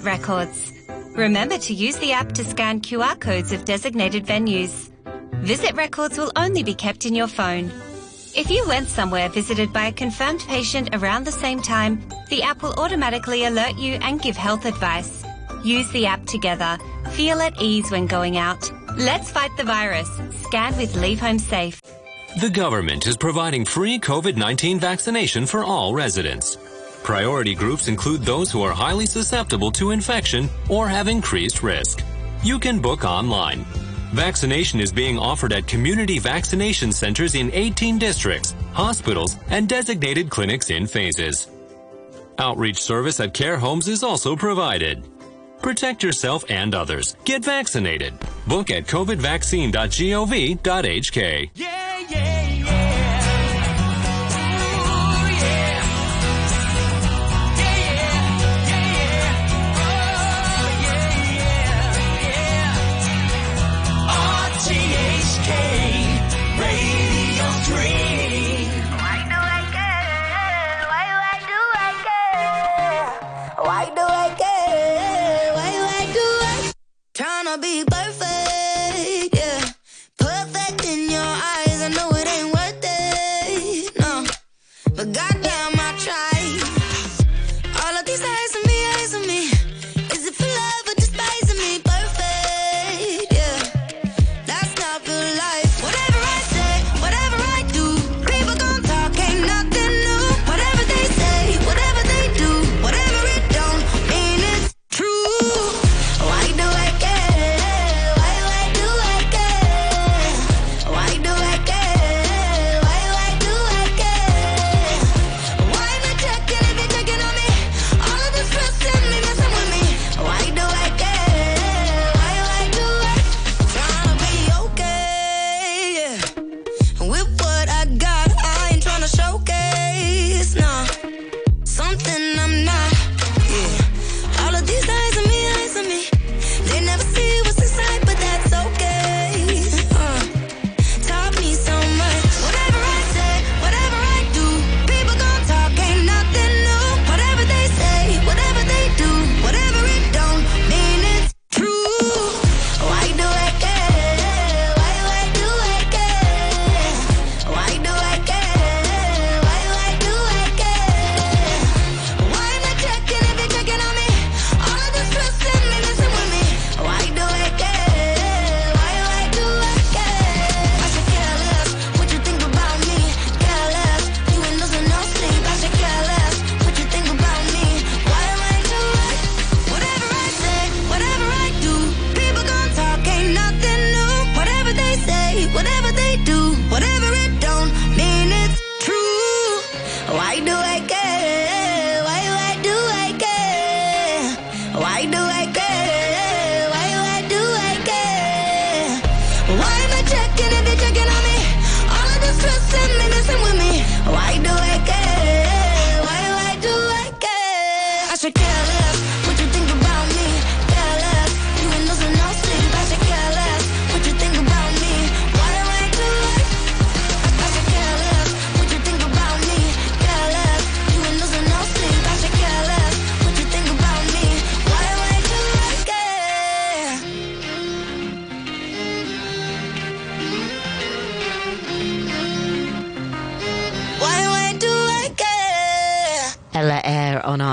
Records. Remember to use the app to scan QR codes of designated venues. Visit records will only be kept in your phone. If you went somewhere visited by a confirmed patient around the same time, the app will automatically alert you and give health advice. Use the app together. Feel at ease when going out. Let's fight the virus. Scan with Leave Home Safe. The government is providing free COVID 19 vaccination for all residents. Priority groups include those who are highly susceptible to infection or have increased risk. You can book online. Vaccination is being offered at community vaccination centers in 18 districts, hospitals, and designated clinics in phases. Outreach service at care homes is also provided. Protect yourself and others. Get vaccinated. Book at covidvaccine.gov.hk. Yeah, yeah, Why do I care? Why, do I care? Why do I care? Why, why do I? Trying to be perfect,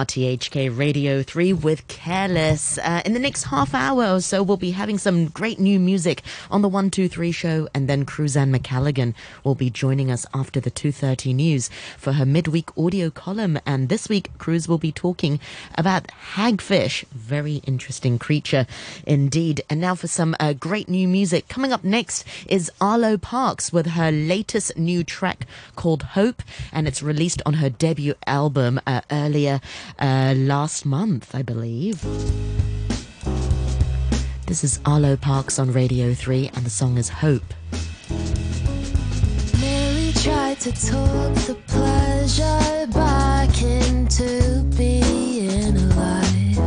RTHK Radio 3 with Careless. Uh, in the next half hour or so, we'll be having some great new music on the 123 show, and then Cruzanne McCallaghan will be joining us after the 2.30 news for her midweek audio column. And this week, Cruz will be talking about hagfish. Very interesting creature indeed. And now for some uh, great new music. Coming up next is Arlo Parks with her latest new track called Hope, and it's released on her debut album uh, earlier uh, last month, I believe. This is Arlo Parks on Radio 3, and the song is Hope. Mary tried to talk the pleasure back into being alive.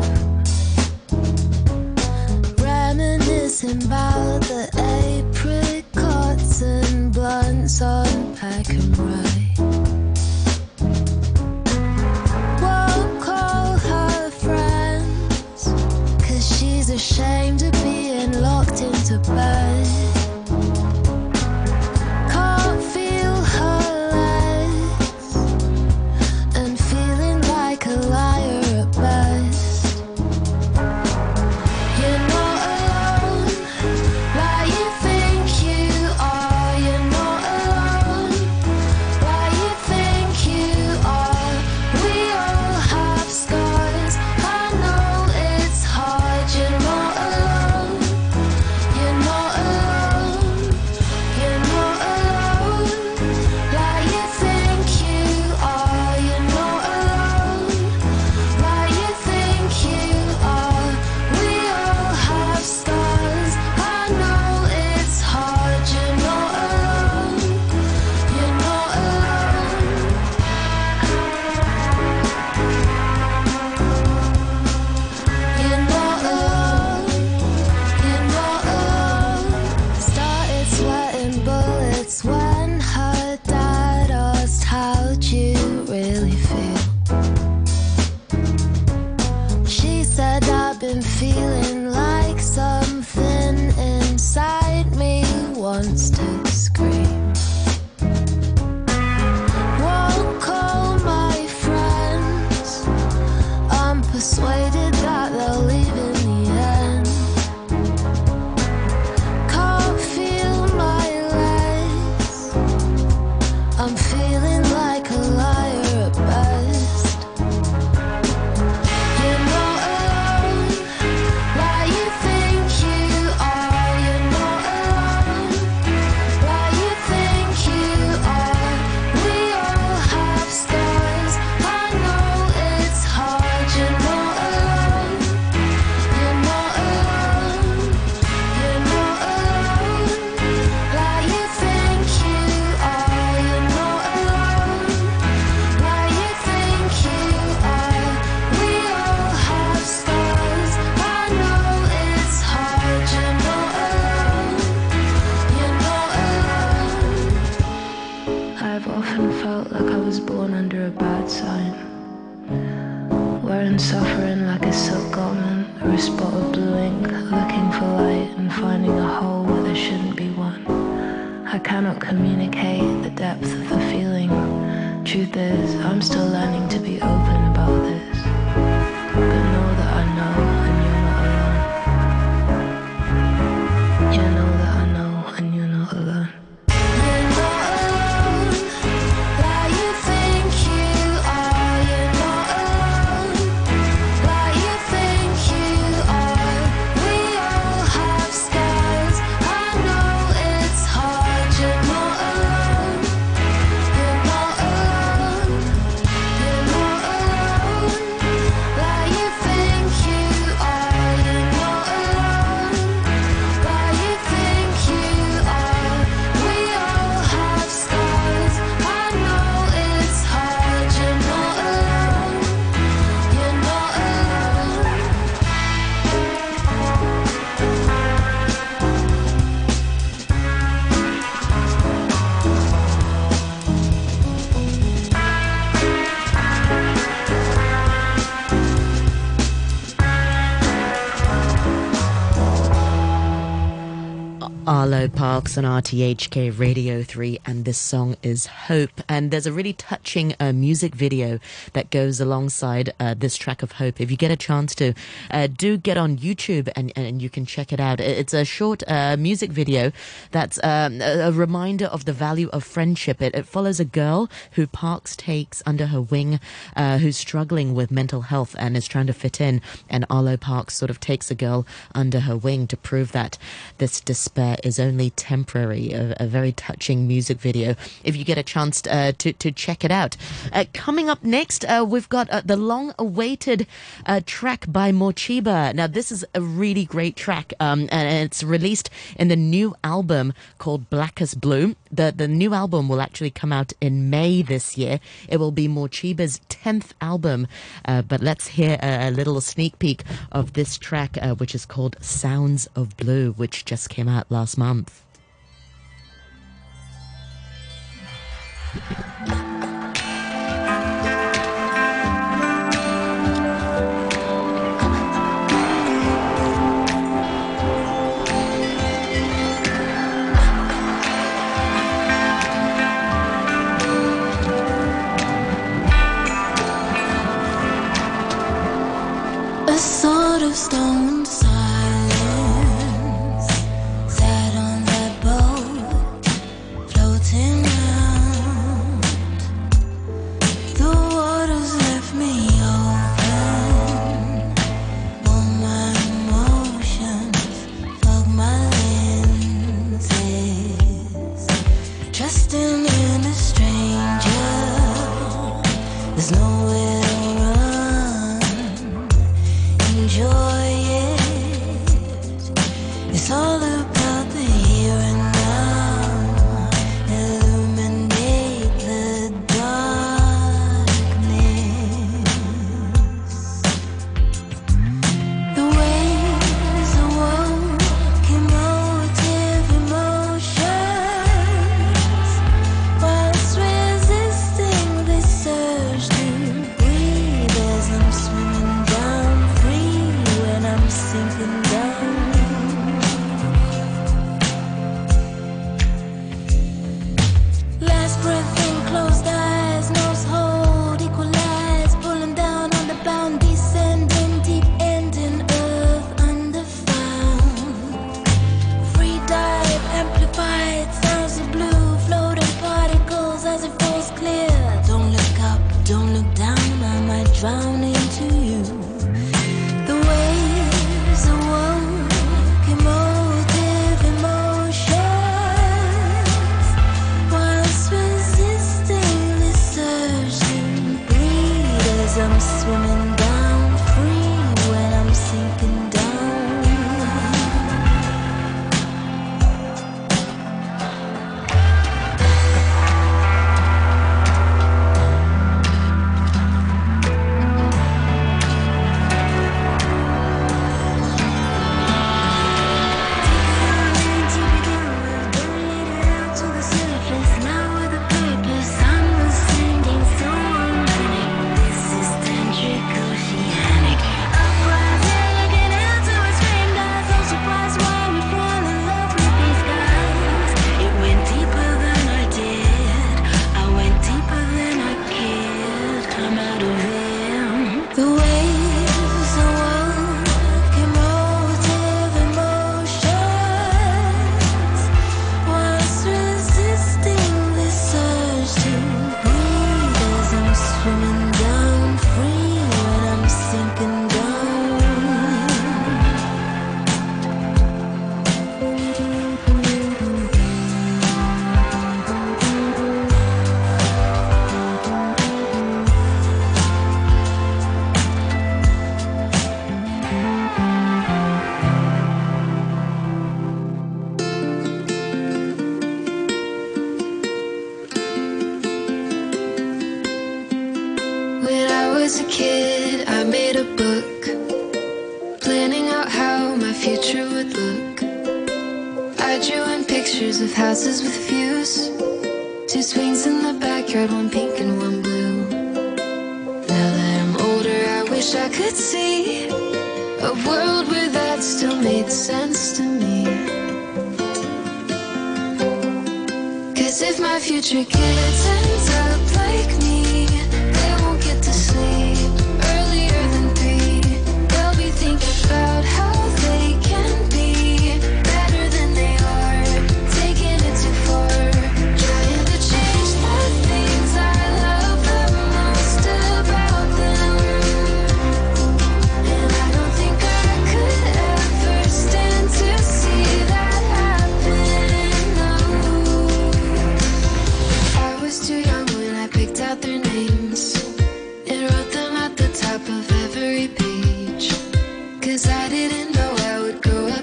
Reminiscing about the apricots and blunts on Peckham. I'm Parks on RTHK Radio 3, and this song is Hope. And there's a really touching uh, music video that goes alongside uh, this track of Hope. If you get a chance to, uh, do get on YouTube and, and you can check it out. It's a short uh, music video that's um, a, a reminder of the value of friendship. It, it follows a girl who Parks takes under her wing, uh, who's struggling with mental health and is trying to fit in. And Arlo Parks sort of takes a girl under her wing to prove that this despair is only temporary. A, a very touching music video. If you get a chance uh, to to check it out. Uh, coming up next, uh, we've got uh, the long-awaited uh, track by Morcheeba. Now, this is a really great track, um, and it's released in the new album called Blackest Blue. The the new album will actually come out in May this year. It will be Morcheeba's tenth album. Uh, but let's hear a, a little sneak peek of this track, uh, which is called Sounds of Blue, which just came out last month.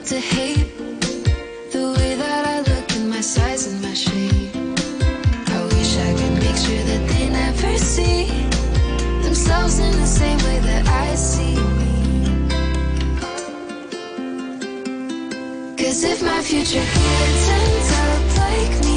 to hate the way that I look in my size and my shape. I wish I could make sure that they never see themselves in the same way that I see me. Cause if my future kids end up like me.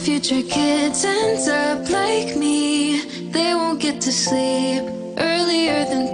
Future kids end up like me, they won't get to sleep earlier than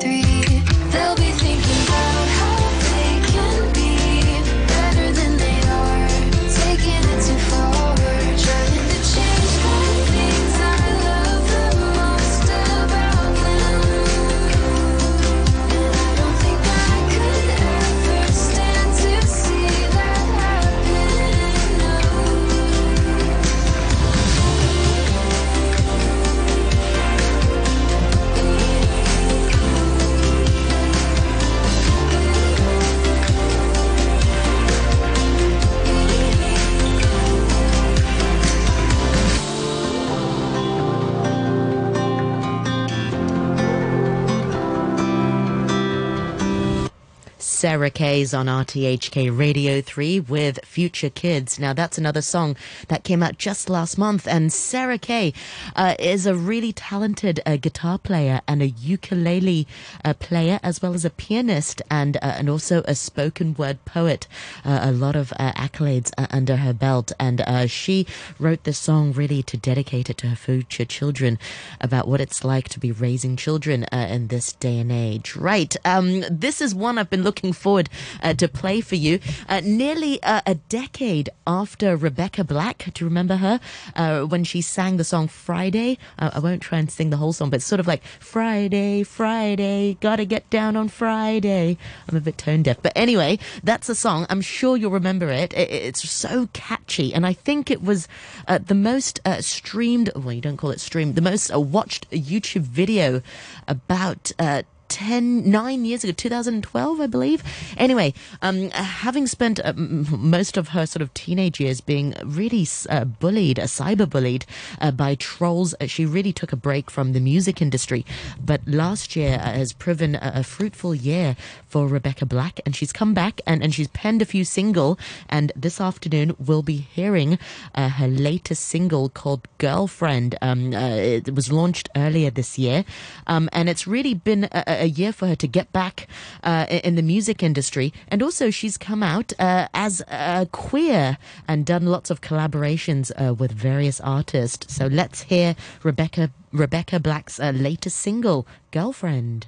Sarah Kay's on RTHK Radio 3 with Future Kids. Now, that's another song that came out just last month. And Sarah Kay uh, is a really talented uh, guitar player and a ukulele uh, player, as well as a pianist and, uh, and also a spoken word poet. Uh, a lot of uh, accolades under her belt. And she wrote this song really to dedicate it to her future children about what it's like to be raising children in this day and age. Right. Um, this is one I've been looking forward uh, to play for you. Uh, nearly uh, a decade after Rebecca Black, do you remember her? Uh, when she sang the song Friday. Uh, I won't try and sing the whole song, but it's sort of like Friday, Friday, gotta get down on Friday. I'm a bit tone deaf. But anyway, that's a song. I'm sure you'll remember it. it it's so catchy. And I think it was uh, the most streamed, well, you don't call it streamed, the most watched YouTube video about. Uh, 10, nine years ago, 2012, I believe. Anyway, um, having spent uh, most of her sort of teenage years being really uh, bullied, uh, cyber bullied uh, by trolls, uh, she really took a break from the music industry. But last year uh, has proven a, a fruitful year for Rebecca Black, and she's come back and, and she's penned a few single. And this afternoon, we'll be hearing uh, her latest single called Girlfriend. Um, it was launched earlier this year, um, and it's really been a, a year for her to get back uh, in the music industry. And also, she's come out uh, as queer and done lots of collaborations uh, with various artists. So let's hear Rebecca Rebecca Black's latest single, Girlfriend.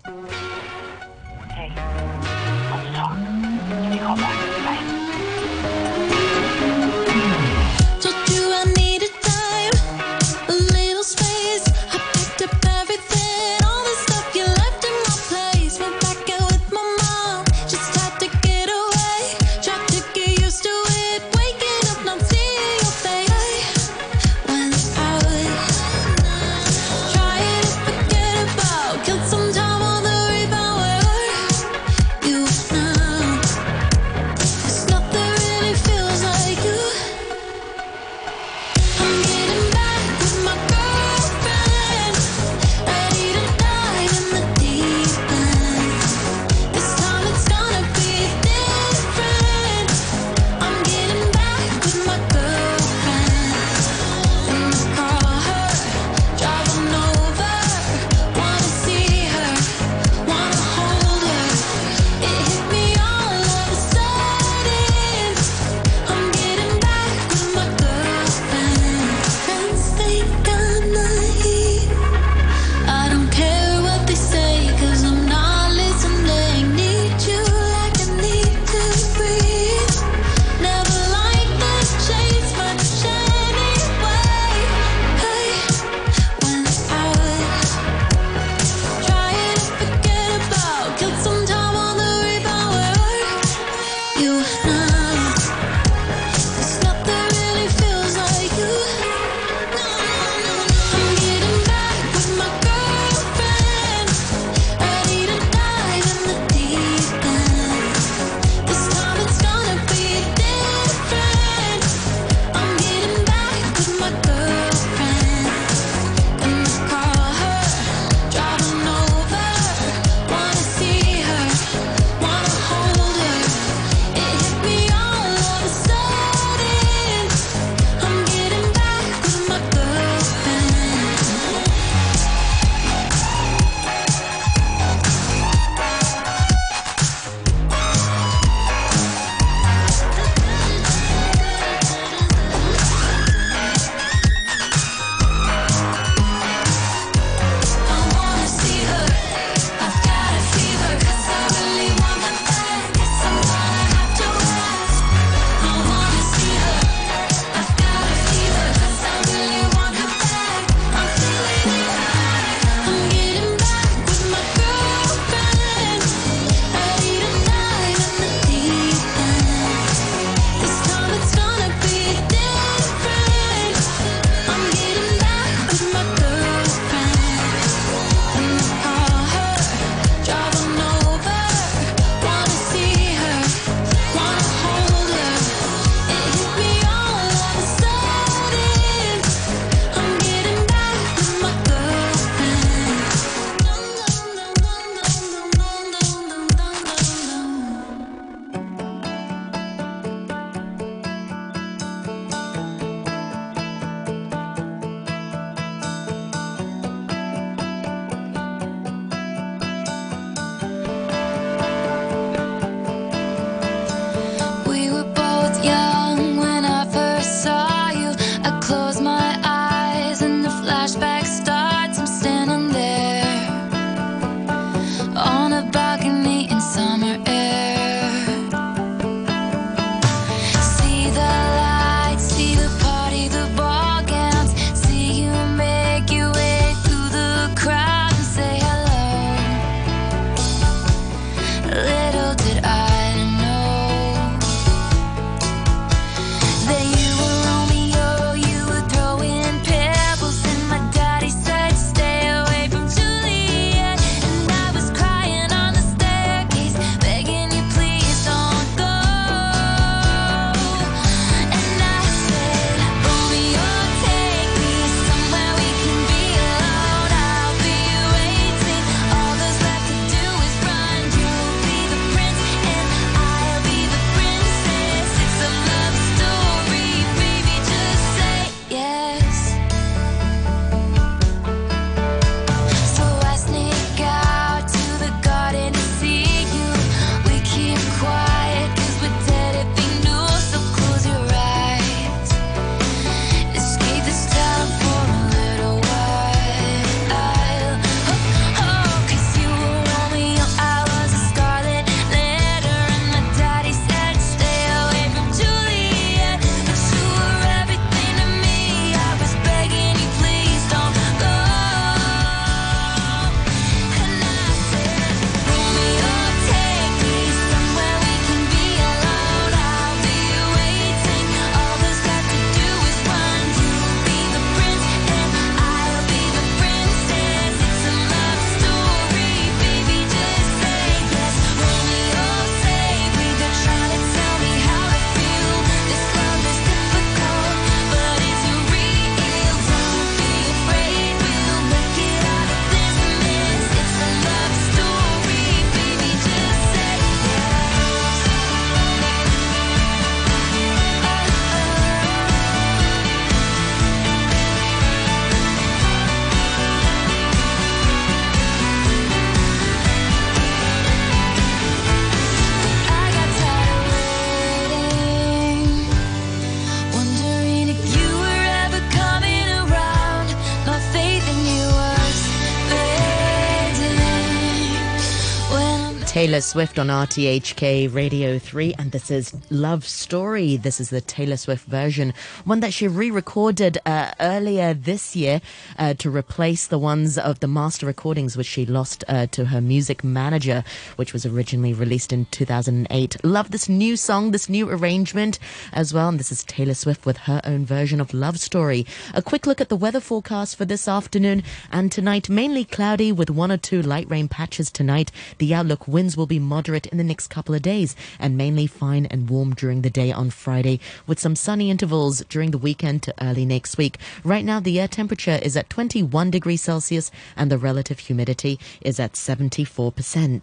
Taylor Swift on RTHK Radio 3, and this is Love Story. This is the Taylor Swift version, one that she re recorded uh, earlier this year uh, to replace the ones of the master recordings which she lost uh, to her music manager, which was originally released in 2008. Love this new song, this new arrangement as well, and this is Taylor Swift with her own version of Love Story. A quick look at the weather forecast for this afternoon and tonight, mainly cloudy with one or two light rain patches tonight. The outlook winds will be moderate in the next couple of days and mainly fine and warm during the day on Friday with some sunny intervals during the weekend to early next week. Right now, the air temperature is at 21 degrees Celsius and the relative humidity is at 74%.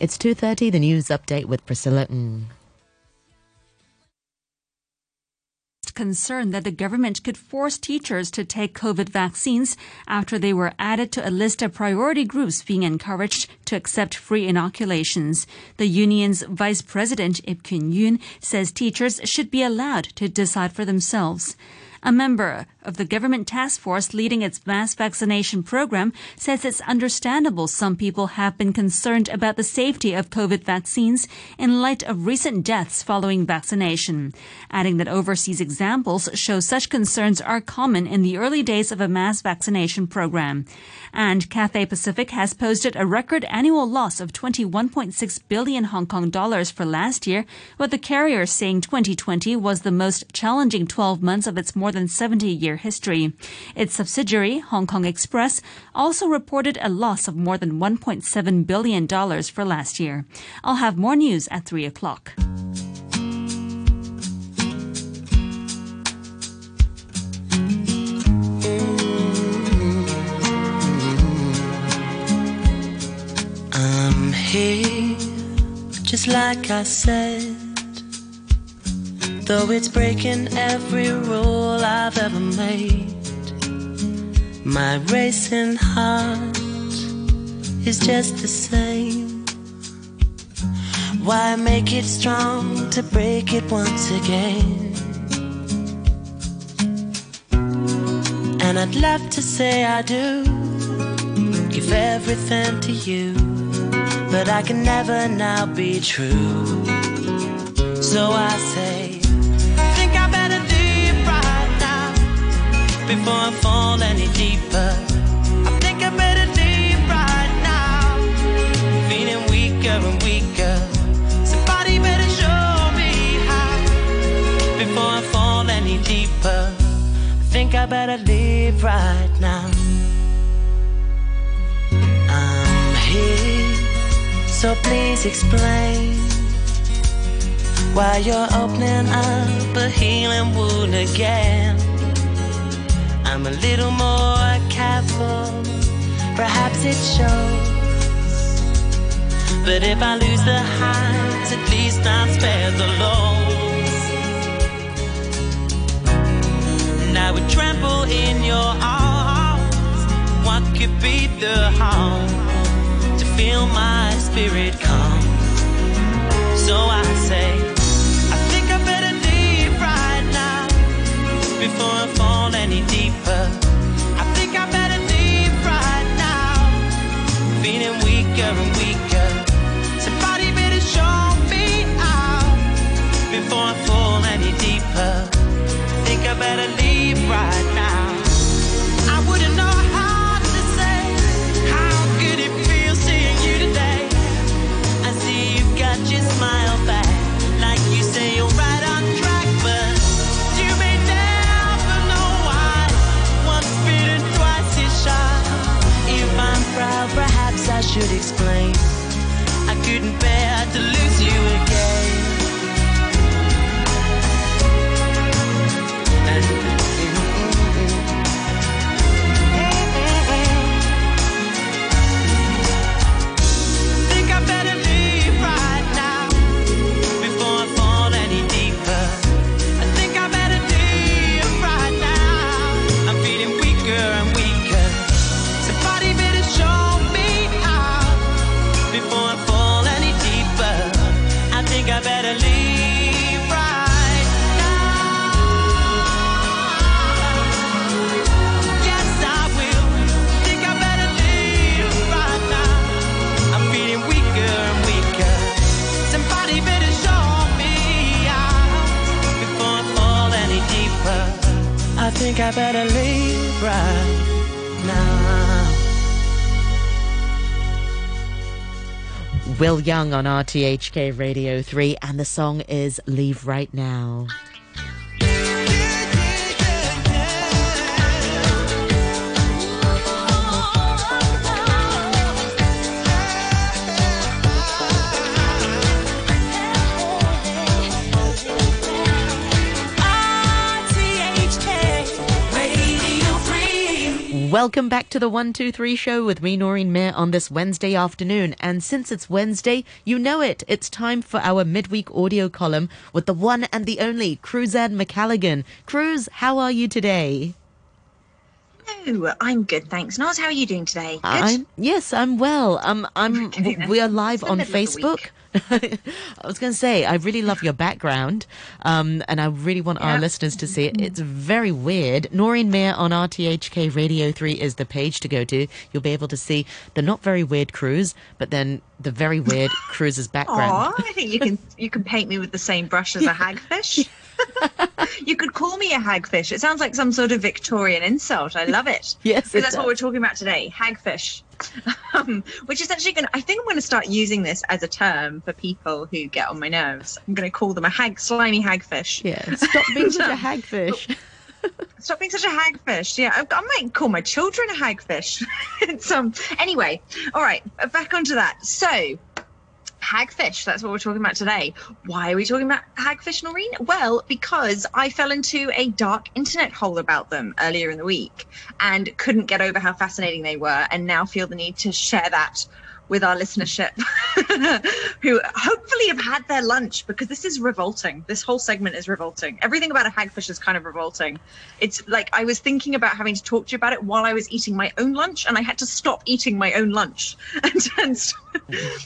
It's 2.30, the news update with Priscilla Ng. Concerned that the government could force teachers to take COVID vaccines after they were added to a list of priority groups being encouraged to accept free inoculations. The union's vice president, Ip Kin-yuen, says teachers should be allowed to decide for themselves. A member of the government task force leading its mass vaccination program says it's understandable some people have been concerned about the safety of COVID vaccines in light of recent deaths following vaccination, adding that overseas examples show such concerns are common in the early days of a mass vaccination program. And Cathay Pacific has posted a record annual loss of 21.6 billion Hong Kong dollars for last year, with the carrier saying 2020 was the most challenging 12 months of its more than 70 year history. Its subsidiary, Hong Kong Express, also reported a loss of more than $1.7 billion for last year. I'll have more news at 3 o'clock. I'm here, just like I said. Though it's breaking every rule I've ever made, my racing heart is just the same. Why make it strong to break it once again? And I'd love to say I do give everything to you, but I can never now be true. So I say, before I fall any deeper. I think I better leave right now, feeling weaker and weaker. Somebody better show me how before I fall any deeper. I think I better leave right now. I'm here, so please explain why you're opening up a healing wound again. I'm a little more careful, perhaps it shows. But if I lose the highs, at least I'll spare the lows. And I would trample in your arms. What could be the harm to feel my spirit calm? So I say, before I fall any deeper. I think I better leave right now, feeling weaker and weaker. Somebody better show me out before I fall any deeper. I think I better leave right now. explain. I couldn't bear to Young on RTHK Radio 3, and the song is Leave Right Now. Welcome back to the 123 show with me, Noreen Mayer, on this Wednesday afternoon. And since it's Wednesday, you know it. It's time for our midweek audio column with the one and the only Cruzanne McCalligan. Cruz, how are you today? Hello, I'm good, thanks. Naz, how are you doing today? Good. I'm yes, I'm well. Um, I'm. We are live on Facebook. I was going to say I really love your background, um, and I really want our listeners to see it. It's very weird. Noreen Mayer on RTHK Radio Three is the page to go to. You'll be able to see the not very weird Cruz, but then the very weird Cruz's background. Aw, I think you can you can paint me with the same brush as a hagfish. you could call me a hagfish. It sounds like some sort of Victorian insult. I love it. Yes, it that's what we're talking about today, hagfish. Um, which is actually going to, I think I'm going to start using this as a term for people who get on my nerves. I'm going to call them a hag, slimy hagfish. Yeah, stop being such a hagfish. Stop being such a hagfish. Yeah, I, I might call my children a hagfish. it's um. Anyway, all right, back onto that. So, hagfish. That's what we're talking about today. Why are we talking about hagfish, Noreen? Well, because I fell into a dark internet hole about them earlier in the week and couldn't get over how fascinating they were, and now feel the need to share that with our listenership who hopefully have had their lunch because this is revolting. This whole segment is revolting. Everything about a hagfish is kind of revolting. It's like I was thinking about having to talk to you about it while I was eating my own lunch and I had to stop eating my own lunch. And, and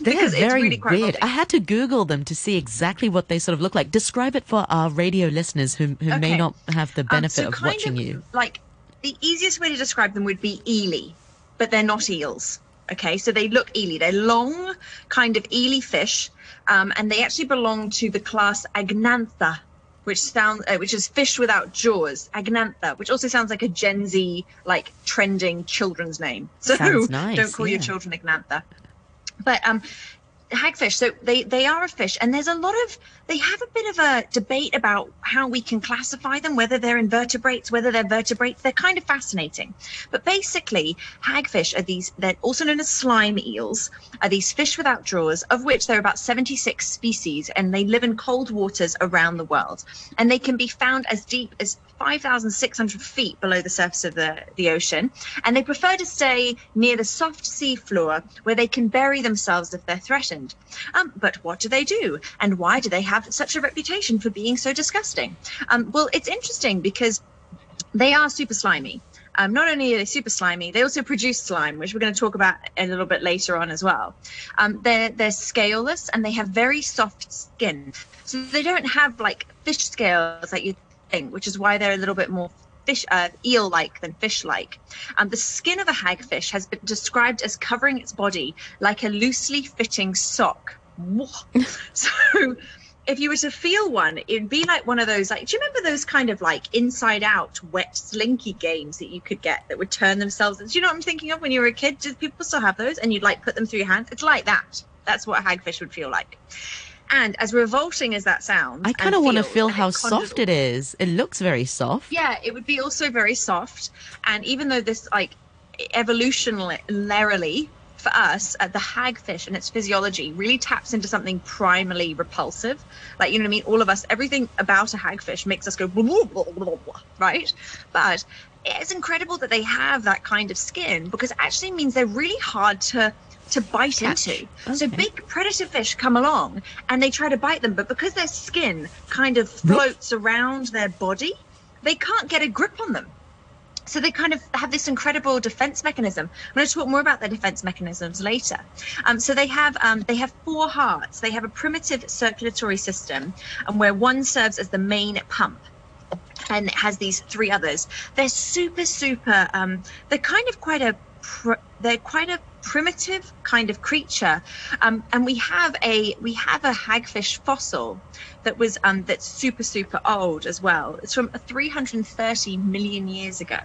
They're very really weird. revolting. I had to Google them to see exactly what they sort of look like. Describe it for our radio listeners who, who may not have the Um, benefit so of watching you. Like the easiest way to describe them would be eely, but they're not eels. Okay, so they look eely. They're long, kind of eely fish, um, and they actually belong to the class Agnatha, which sounds uh, which is fish without jaws. Agnatha, which also sounds like a Gen Z like trending children's name. So nice, don't call your children Agnatha. But um, hagfish so they they are a fish and there's a lot of they have a bit of a debate about how we can classify them whether they're invertebrates whether they're vertebrates they're kind of fascinating but basically hagfish are these they're also known as slime eels are these fish without jaws of which there are about 76 species and they live in cold waters around the world and they can be found as deep as 5,600 feet below the surface of the, the ocean. And they prefer to stay near the soft sea floor where they can bury themselves if they're threatened. Um, but what do they do? And why do they have such a reputation for being so disgusting? Um, well, it's interesting because they are super slimy. Um, not only are they super slimy, they also produce slime, which we're going to talk about a little bit later on as well. Um, they're they're scaleless and they have very soft skin, so they don't have like fish scales like you think, which is why they're a little bit more fish uh, eel-like than fish-like. Um, the skin of a hagfish has been described as covering its body like a loosely fitting sock. so if you were to feel one, it'd be like one of those like do you remember those kind of like inside out wet slinky games that you could get that would turn themselves do you know what I'm thinking of when you were a kid? Do people still have those? And you'd like put them through your hands? It's like that. That's what a hagfish would feel like. And as revolting as that sounds, I kind of want to feel how soft it is. It looks very soft. yeah, it would be also very soft. And even though this, like, evolutionarily for us, uh, the hagfish and its physiology really taps into something primally repulsive. Like, you know what I mean? All of us, everything about a hagfish makes us go, blah, blah, blah, blah, blah, right? But it's incredible that they have that kind of skin because it actually means they're really hard to to bite Catch. into. So big predator fish come along and they try to bite them, but because their skin kind of floats around their body, they can't get a grip on them. So they kind of have this incredible defense mechanism. I'm going to talk more about their defense mechanisms later. Um, so they have um, they have four hearts. They have a primitive circulatory system, and where one serves as the main pump and it has these three others. They're super, super. Um, they're kind of quite a pr- they're quite a primitive kind of creature, um, and we have a we have a hagfish fossil that was um, that's super super old as well. It's from 330 million years ago.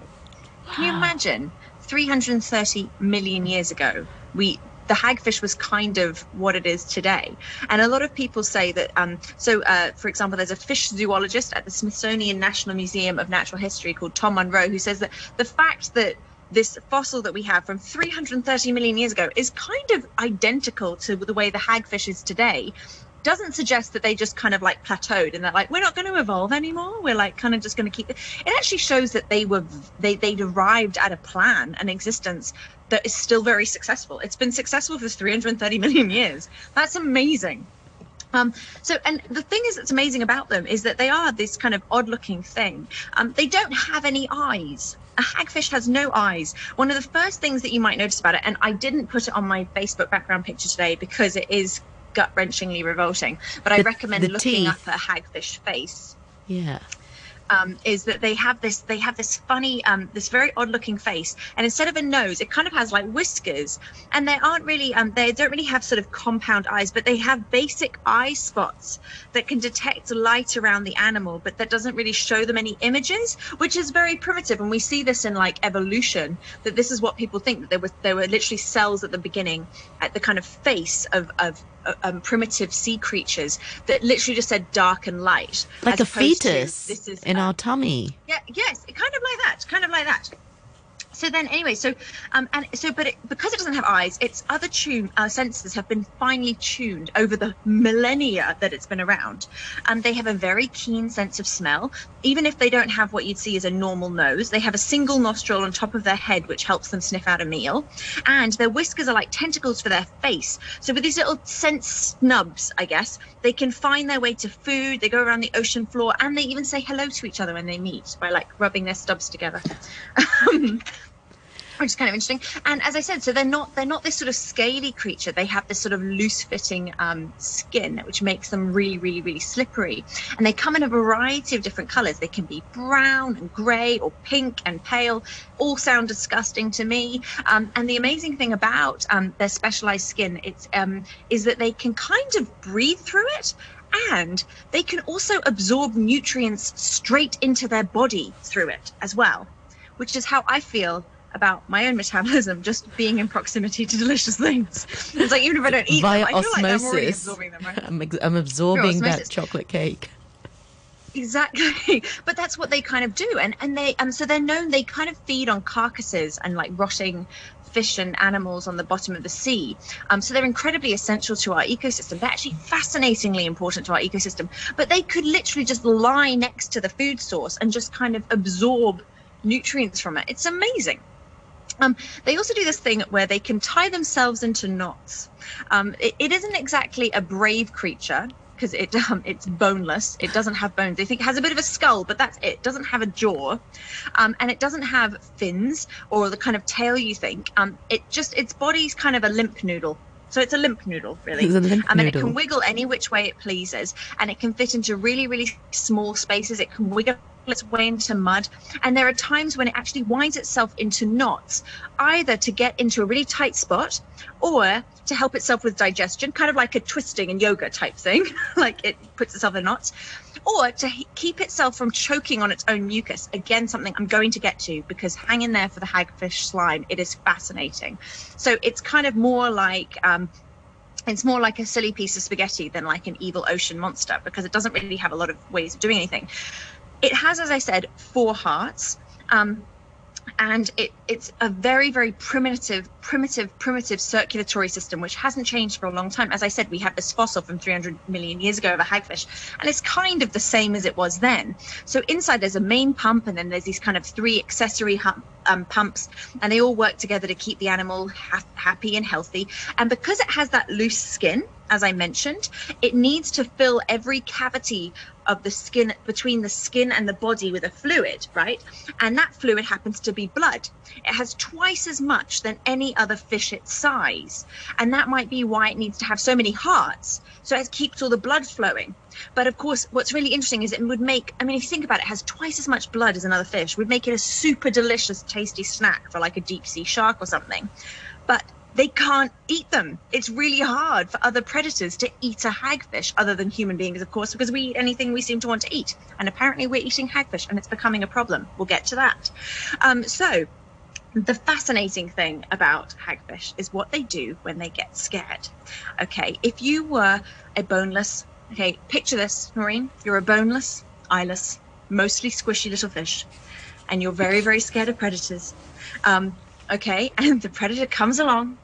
Can you imagine 330 million years ago? We the hagfish was kind of what it is today. And a lot of people say that, um, so uh, for example, there's a fish zoologist at the Smithsonian National Museum of Natural History called Tom Munroe who says that the fact that this fossil that we have from 330 million years ago is kind of identical to the way the hagfish is today. Doesn't suggest that they just kind of like plateaued and they're like we're not going to evolve anymore. We're like kind of just going to keep it. Actually shows that they were they they'd arrived at a plan an existence that is still very successful. It's been successful for 330 million years. That's amazing. Um, so, and the thing is that's amazing about them is that they are this kind of odd looking thing. Um, they don't have any eyes. A hagfish has no eyes. One of the first things that you might notice about it, and I didn't put it on my Facebook background picture today because it is gut wrenchingly revolting, but I recommend looking teeth. up a hagfish face Yeah. Um, is that they have this they have this funny um, this very odd looking face. And instead of a nose it kind of has like whiskers. And they aren't really um, they don't really have sort of compound eyes but they have basic eye spots that can detect light around the animal but that doesn't really show them any images which is very primitive. And we see this in like evolution that this is what people think that there were there were literally cells at the beginning at the kind of face of of um, primitive sea creatures that literally just said dark and light Like a opposed to, fetus this is in um, our tummy. yeah, yes, kind of like that, kind of like that. So then, anyway, so um, and so, but it, because it doesn't have eyes, its other tune uh, senses have been finely tuned over the millennia that it's been around, and they have a very keen sense of smell. Even if they don't have what you'd see as a normal nose, they have a single nostril on top of their head, which helps them sniff out a meal, and their whiskers are like tentacles for their face. So with these little sense snubs, I guess they can find their way to food. They go around the ocean floor, and they even say hello to each other when they meet by like rubbing their stubs together. Which is kind of interesting. And as I said, so they're not they're not this sort of scaly creature. They have this sort of loose fitting um, skin, which makes them really, really, really slippery. And they come in a variety of different colors. They can be brown and grey or pink and pale. All sound disgusting to me. Um, and the amazing thing about um, their specialized skin it's, um, is that they can kind of breathe through it. And they can also absorb nutrients straight into their body through it as well, which is how I feel about my own metabolism just being in proximity to delicious things. It's like even if I don't eat Via them, I feel like I'm already osmosis. absorbing them, right? I'm, ex- I'm absorbing that chocolate cake. Exactly, but that's what they kind of do, and and they um so they're known. They kind of feed on carcasses and like rotting fish and animals on the bottom of the sea. Um, so they're incredibly essential to our ecosystem. They're actually fascinatingly important to our ecosystem. But they could literally just lie next to the food source and just kind of absorb nutrients from it. It's amazing. Um, they also do this thing where they can tie themselves into knots. Um, it, it isn't exactly a brave creature because it um, it's boneless. It doesn't have bones. They think it has a bit of a skull, but that's it. It doesn't have a jaw, um, and it doesn't have fins or the kind of tail you think. Um, it just its body's kind of a limp noodle. So it's a limp noodle, really. It's a limp um, and it can wiggle any which way it pleases, and it can fit into really, really small spaces. It can wiggle its way into mud, and there are times when it actually winds itself into knots, either to get into a really tight spot, or to help itself with digestion, kind of like a twisting and yoga type thing, like it puts itself in knots, or to he- keep itself from choking on its own mucus. Again, something I'm going to get to because hang in there for the hagfish slime. It is fascinating. So it's kind of more like. Um, it's more like a silly piece of spaghetti than like an evil ocean monster because it doesn't really have a lot of ways of doing anything. It has, as I said, four hearts. Um, and it, it's a very very primitive primitive primitive circulatory system which hasn't changed for a long time as i said we have this fossil from 300 million years ago of a hagfish and it's kind of the same as it was then so inside there's a main pump and then there's these kind of three accessory um, pumps and they all work together to keep the animal ha- happy and healthy and because it has that loose skin as i mentioned it needs to fill every cavity of the skin between the skin and the body with a fluid, right? And that fluid happens to be blood. It has twice as much than any other fish its size. And that might be why it needs to have so many hearts. So it keeps all the blood flowing. But of course, what's really interesting is it would make, I mean, if you think about it, it has twice as much blood as another fish, would make it a super delicious, tasty snack for like a deep sea shark or something. but they can't eat them. It's really hard for other predators to eat a hagfish, other than human beings, of course, because we eat anything we seem to want to eat. And apparently, we're eating hagfish, and it's becoming a problem. We'll get to that. Um, so, the fascinating thing about hagfish is what they do when they get scared. Okay, if you were a boneless, okay, picture this, Noreen. You're a boneless, eyeless, mostly squishy little fish, and you're very, very scared of predators. Um, okay, and the predator comes along,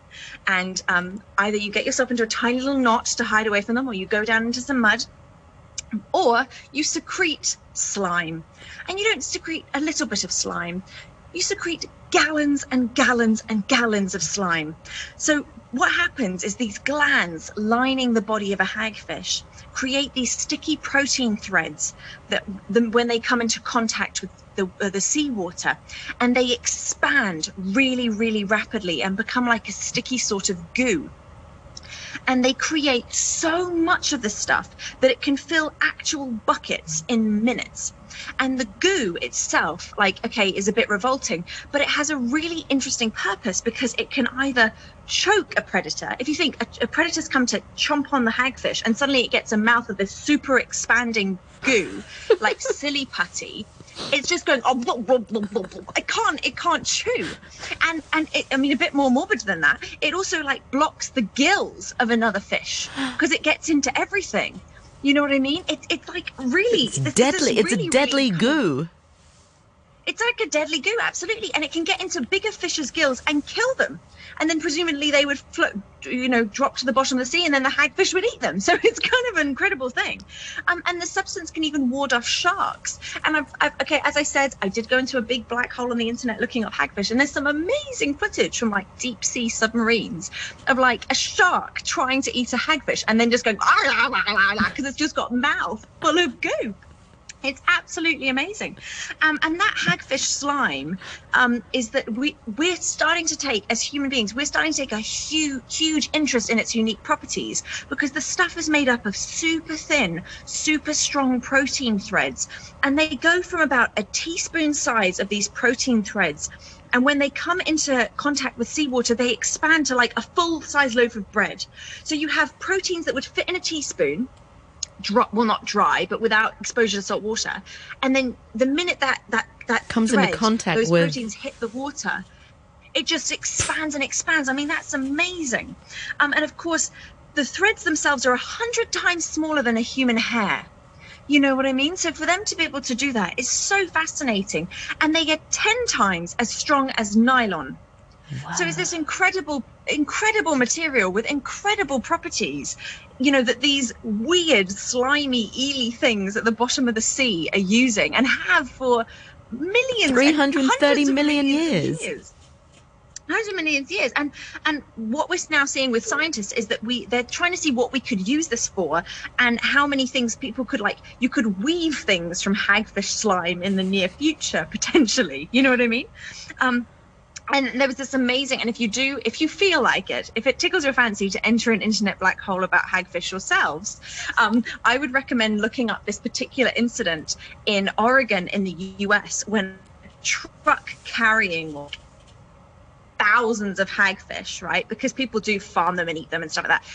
and um, either you get yourself into a tiny little knot to hide away from them, or you go down into some mud, or you secrete slime. And you don't secrete a little bit of slime, you secrete gallons and gallons and gallons of slime. So, what happens is these glands lining the body of a hagfish create these sticky protein threads that, the, when they come into contact with the, uh, the seawater, and they expand really, really rapidly and become like a sticky sort of goo and they create so much of the stuff that it can fill actual buckets in minutes. And the goo itself, like, okay, is a bit revolting, but it has a really interesting purpose because it can either choke a predator. If you think a, a predator's come to chomp on the hagfish and suddenly it gets a mouth of this super expanding goo, like silly putty, it's just going oh blah, blah, blah, blah, blah. it can't it can't chew and and it, i mean a bit more morbid than that it also like blocks the gills of another fish because it gets into everything you know what i mean it, it's like really It's this- this is deadly. It's really, a deadly really goo. It's like a deadly goo, absolutely, and it can get into bigger fish's gills and kill them. And then presumably they would float, you know, drop to the bottom of the sea, and then the hagfish would eat them. So it's kind of an incredible thing. Um, and the substance can even ward off sharks. And I've, I've, okay, as I said, I did go into a big black hole on the internet looking up hagfish, and there's some amazing footage from like deep sea submarines of like a shark trying to eat a hagfish and then just going because it's just got mouth full of goo. It's absolutely amazing, um, and that hagfish slime um, is that we we're starting to take as human beings we're starting to take a huge huge interest in its unique properties because the stuff is made up of super thin, super strong protein threads, and they go from about a teaspoon size of these protein threads. And when they come into contact with seawater, they expand to like a full size loaf of bread. So you have proteins that would fit in a teaspoon, dry, well not dry but without exposure to salt water and then the minute that that that Comes into thread, contact those with- proteins hit the water it just expands and expands i mean that's amazing um, and of course the threads themselves are a hundred times smaller than a human hair you know what I mean? So for them to be able to do that is so fascinating. And they get 10 times as strong as nylon. So it's this incredible, incredible material with incredible properties, you know, that these weird, slimy, eely things at the bottom of the sea are using and have for millions, and 330 hundreds of million millions years. hundreds of millions of years. And and what we're now seeing with scientists is that we they're trying to see what we could use this for and how many things people could like you could weave things from hagfish slime in the near future potentially. You know what i mean? Um and there was this amazing and if you do if you feel like it if it tickles your fancy to enter an internet black hole about hagfish yourselves um, i would recommend looking up this particular incident in oregon in the us when a truck carrying thousands of hagfish, right? Because people do farm them and eat them and stuff like that,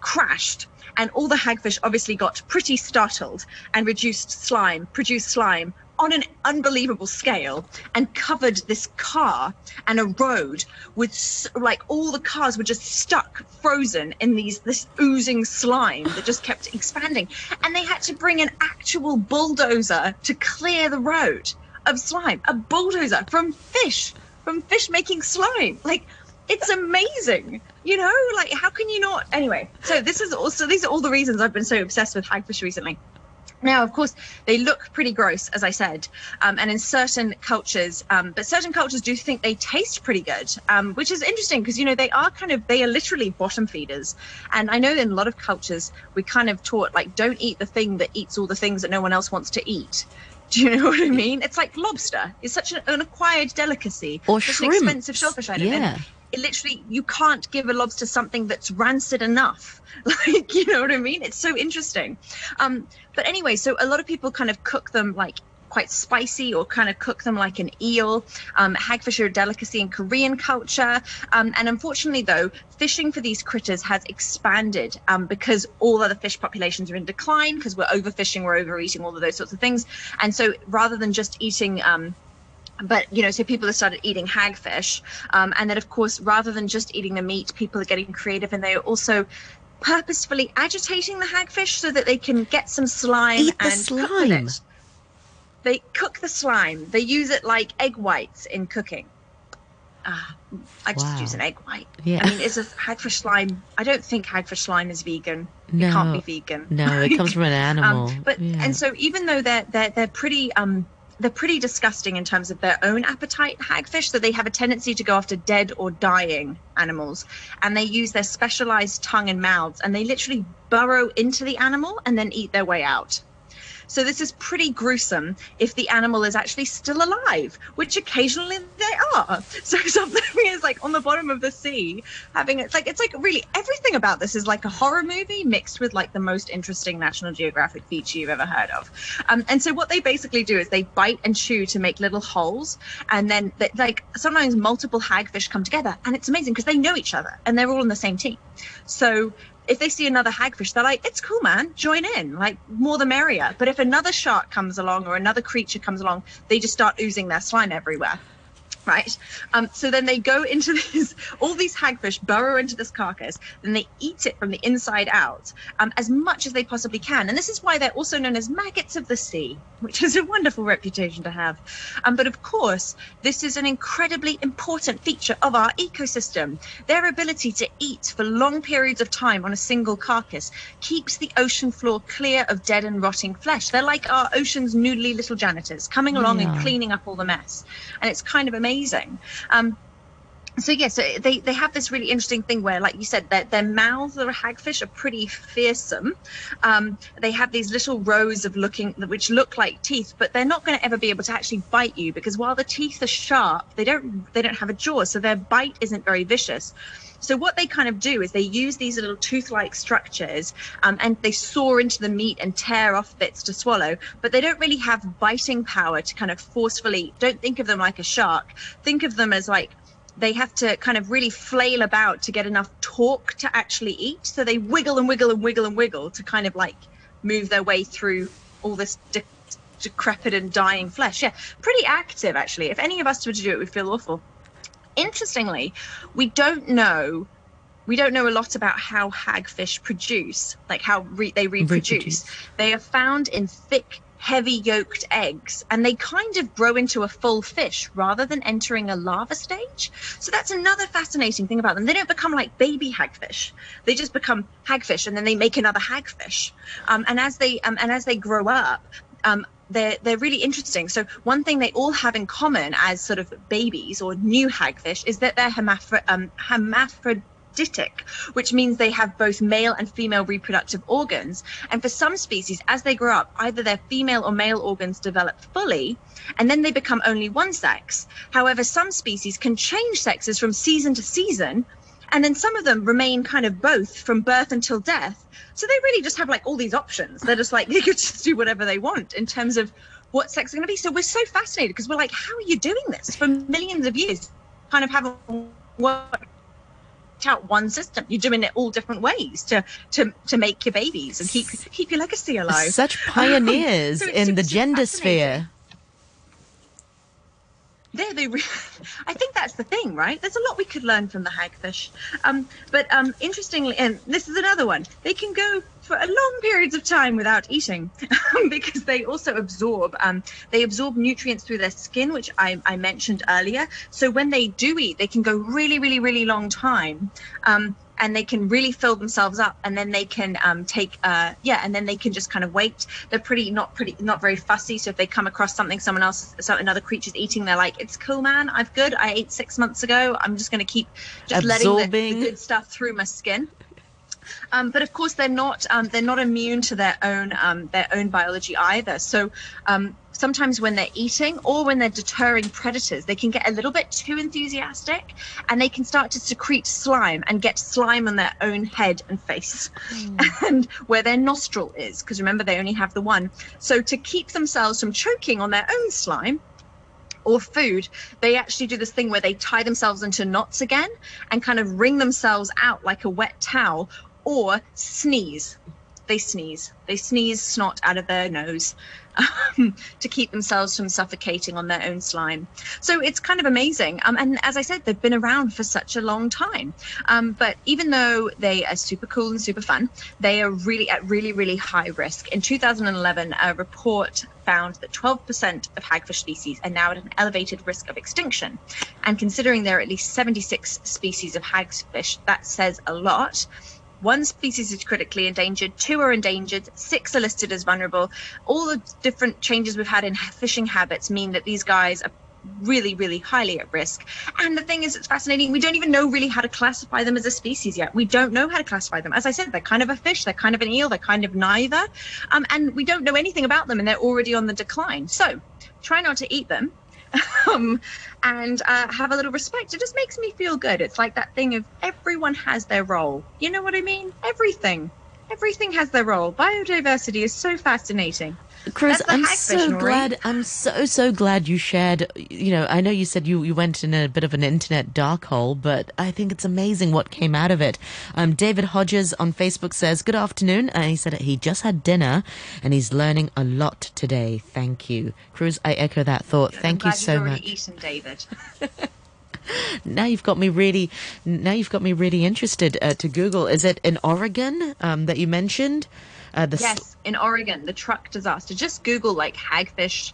crashed. And all the hagfish obviously got pretty startled and reduced slime, produced slime on an unbelievable scale and covered this car and a road with like all the cars were just stuck frozen in these this oozing slime that just kept expanding and they had to bring an actual bulldozer to clear the road of slime a bulldozer from fish from fish making slime. Like, it's amazing. You know, like how can you not? Anyway, so this is also these are all the reasons I've been so obsessed with hagfish recently. Now, of course, they look pretty gross, as I said, um, and in certain cultures, um, but certain cultures do think they taste pretty good, um, which is interesting because you know they are kind of they are literally bottom feeders, and I know in a lot of cultures we kind of taught like don't eat the thing that eats all the things that no one else wants to eat. Do you know what I mean? It's like lobster. It's such an, an acquired delicacy. Or Such shrimp. an expensive shellfish item. And Yeah. It literally you can't give a lobster something that's rancid enough like you know what i mean it's so interesting um but anyway so a lot of people kind of cook them like quite spicy or kind of cook them like an eel. Um, hagfish are a delicacy in Korean culture. Um, and unfortunately, though, fishing for these critters has expanded um, because all other fish populations are in decline because we're overfishing, we're overeating, all of those sorts of things. And so rather than just eating, um, but you know so people have started eating hagfish um, and then of course rather than just eating the meat people are getting creative and they are also purposefully agitating the hagfish so that they can get some slime Eat and cook with it. they cook the slime they use it like egg whites in cooking Ah, I just Wow. use an egg white. Yeah. I mean, is a hagfish slime? I don't think hagfish slime is vegan. No. It can't be vegan. No, it comes from an animal. Um, but Yeah. and so even though they're they're they're pretty um they're pretty disgusting in terms of their own appetite hagfish so they have a tendency to go after dead or dying animals. And they use their specialized tongue and mouths and they literally burrow into the animal and then eat their way out so this is pretty gruesome if the animal is actually still alive, which occasionally they are. So something is like on the bottom of the sea, having it's like it's like really everything about this is like a horror movie mixed with like the most interesting National Geographic feature you've ever heard of. Um, and so what they basically do is they bite and chew to make little holes, and then they, like sometimes multiple hagfish come together, and it's amazing because they know each other and they're all on the same team. So if they see another hagfish, they're like, it's cool, man, join in, like more the merrier. But if another shark comes along or another creature comes along, they just start oozing their slime everywhere. Right. Um, so then they go into this, all these hagfish burrow into this carcass, then they eat it from the inside out um, as much as they possibly can. And this is why they're also known as maggots of the sea, which is a wonderful reputation to have. Um, but of course, this is an incredibly important feature of our ecosystem. Their ability to eat for long periods of time on a single carcass keeps the ocean floor clear of dead and rotting flesh. They're like our ocean's noodly little janitors coming along and cleaning up all the mess. And it's kind of amazing. Um, so yeah, so they, they have this really interesting thing where, like you said, their, their mouths of a hagfish are pretty fearsome. Um, they have these little rows of looking, which look like teeth, but they're not going to ever be able to actually bite you because while the teeth are sharp, they don't they don't have a jaw, so their bite isn't very vicious. So what they kind of do is they use these little tooth-like structures um, and they saw into the meat and tear off bits to swallow, but they don't really have biting power to kind of forcefully. Don't think of them like a shark. Think of them as like they have to kind of really flail about to get enough torque to actually eat. So they wiggle and wiggle and wiggle and wiggle to kind of like move their way through all this de- decrepit and dying flesh. Yeah, pretty active actually. If any of us were to do it, we'd feel awful. Interestingly, we don't know. We don't know a lot about how hagfish produce, like how re- they reproduce. Reproduce. They are found in thick, heavy yolked eggs, and they kind of grow into a full fish rather than entering a larva stage. So that's another fascinating thing about them. They don't become like baby hagfish; they just become hagfish, and then they make another hagfish. Um, and as they um, and as they grow up, um, they're they're really interesting. So one thing they all have in common as sort of babies or new hagfish is that they're hermaphro- um, hermaphroditic, which means they have both male and female reproductive organs. And for some species, as they grow up, either their female or male organs develop fully, and then they become only one sex. However, some species can change sexes from season to season. And then some of them remain kind of both from birth until death. So they really just have like all these options. They're just like, they could just do whatever they want in terms of what sex is going to be. So we're so fascinated because we're like, how are you doing this for millions of years? Kind of haven't worked out one system. You're doing it all different ways to to to make your babies and keep keep your legacy alive. Such pioneers So in the gender sphere. There, they. Re- I think the thing, right? There's a lot we could learn from the hagfish. Um, but um, interestingly, and this is another one. They can go for a long periods of time without eating because they also absorb. Um, they absorb nutrients through their skin, which I, I mentioned earlier. So when they do eat, they can go really, really, really long time. Um, and they can really fill themselves up and then they can um, take uh, yeah and then they can just kind of wait. They're pretty not pretty not very fussy so if they come across something someone else so another creature's eating they're like it's cool man. I've good. I ate six months ago. I'm just going to keep just letting the, Absorbing. the good stuff through my skin. Um, but of course, they're not um, they're not immune to their own um, their own biology either. So um, sometimes when they're eating or when they're deterring predators, they can get a little bit too enthusiastic, and they can start to secrete slime and get slime on their own head and face, hmm. and where their nostril is. Because remember, they only have the one. So to keep themselves from choking on their own slime or food, they actually do this thing where they tie themselves into knots again and kind of wring themselves out like a wet towel or sneeze. They sneeze. They sneeze snot out of their nose um, to keep themselves from suffocating on their own slime. So it's kind of amazing. Um, and as I said, they've been around for such a long time. Um, but even though they are super cool and super fun, they are really at really, really high risk. In 2011, a report found that 12% of hagfish species are now at an elevated risk of extinction. And considering there are at least 76 species of hagfish, that says a lot. One species is critically endangered, two are endangered, six are listed as vulnerable. All the different changes we've had in fishing habits mean that these guys are really, really highly at risk. And the thing is, it's fascinating. We don't even know really how to classify them as a species yet. We don't know how to classify them. As I said, they're kind of a fish, they're kind of an eel, they're kind of neither. Um, and we don't know anything about them, and they're already on the decline. So try not to eat them. Um, and uh, have a little respect. It just makes me feel good. It's like that thing of everyone has their role. You know what I mean? Everything. Everything has their role. Biodiversity is so fascinating. The I'm so glad. I'm so so glad you shared. You know, I know you said you you went in a bit of an internet dark hole, but I think it's amazing what came out of it. Um, David Hodges on Facebook says, "Good afternoon." Uh, he said he just had dinner and he's learning a lot today. Thank you, Cruz. I echo that thought. Thank you glad so you've much. Eaten, David. Now you've got me really. Now you've got me really interested uh, to Google. Is it in Oregon um, that you mentioned? Uh, the Yes, in Oregon, the truck disaster. Just Google like hagfish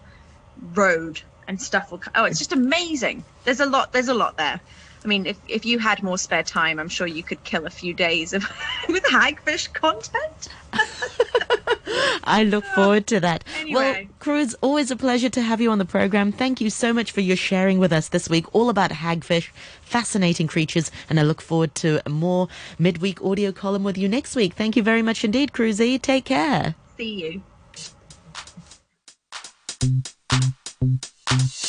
road and stuff will. Oh, it's just amazing. There's a lot. There's a lot there. I mean, if if you had more spare time, I'm sure you could kill a few days of with hagfish content. I look forward to that. Well, Anyway. Cruz, always a pleasure to have you on the program. Thank you so much for your sharing with us this week, all about hagfish, fascinating creatures, and I look forward to a more midweek audio column with you next week. Thank you very much indeed, Cruzy. Take care. See you.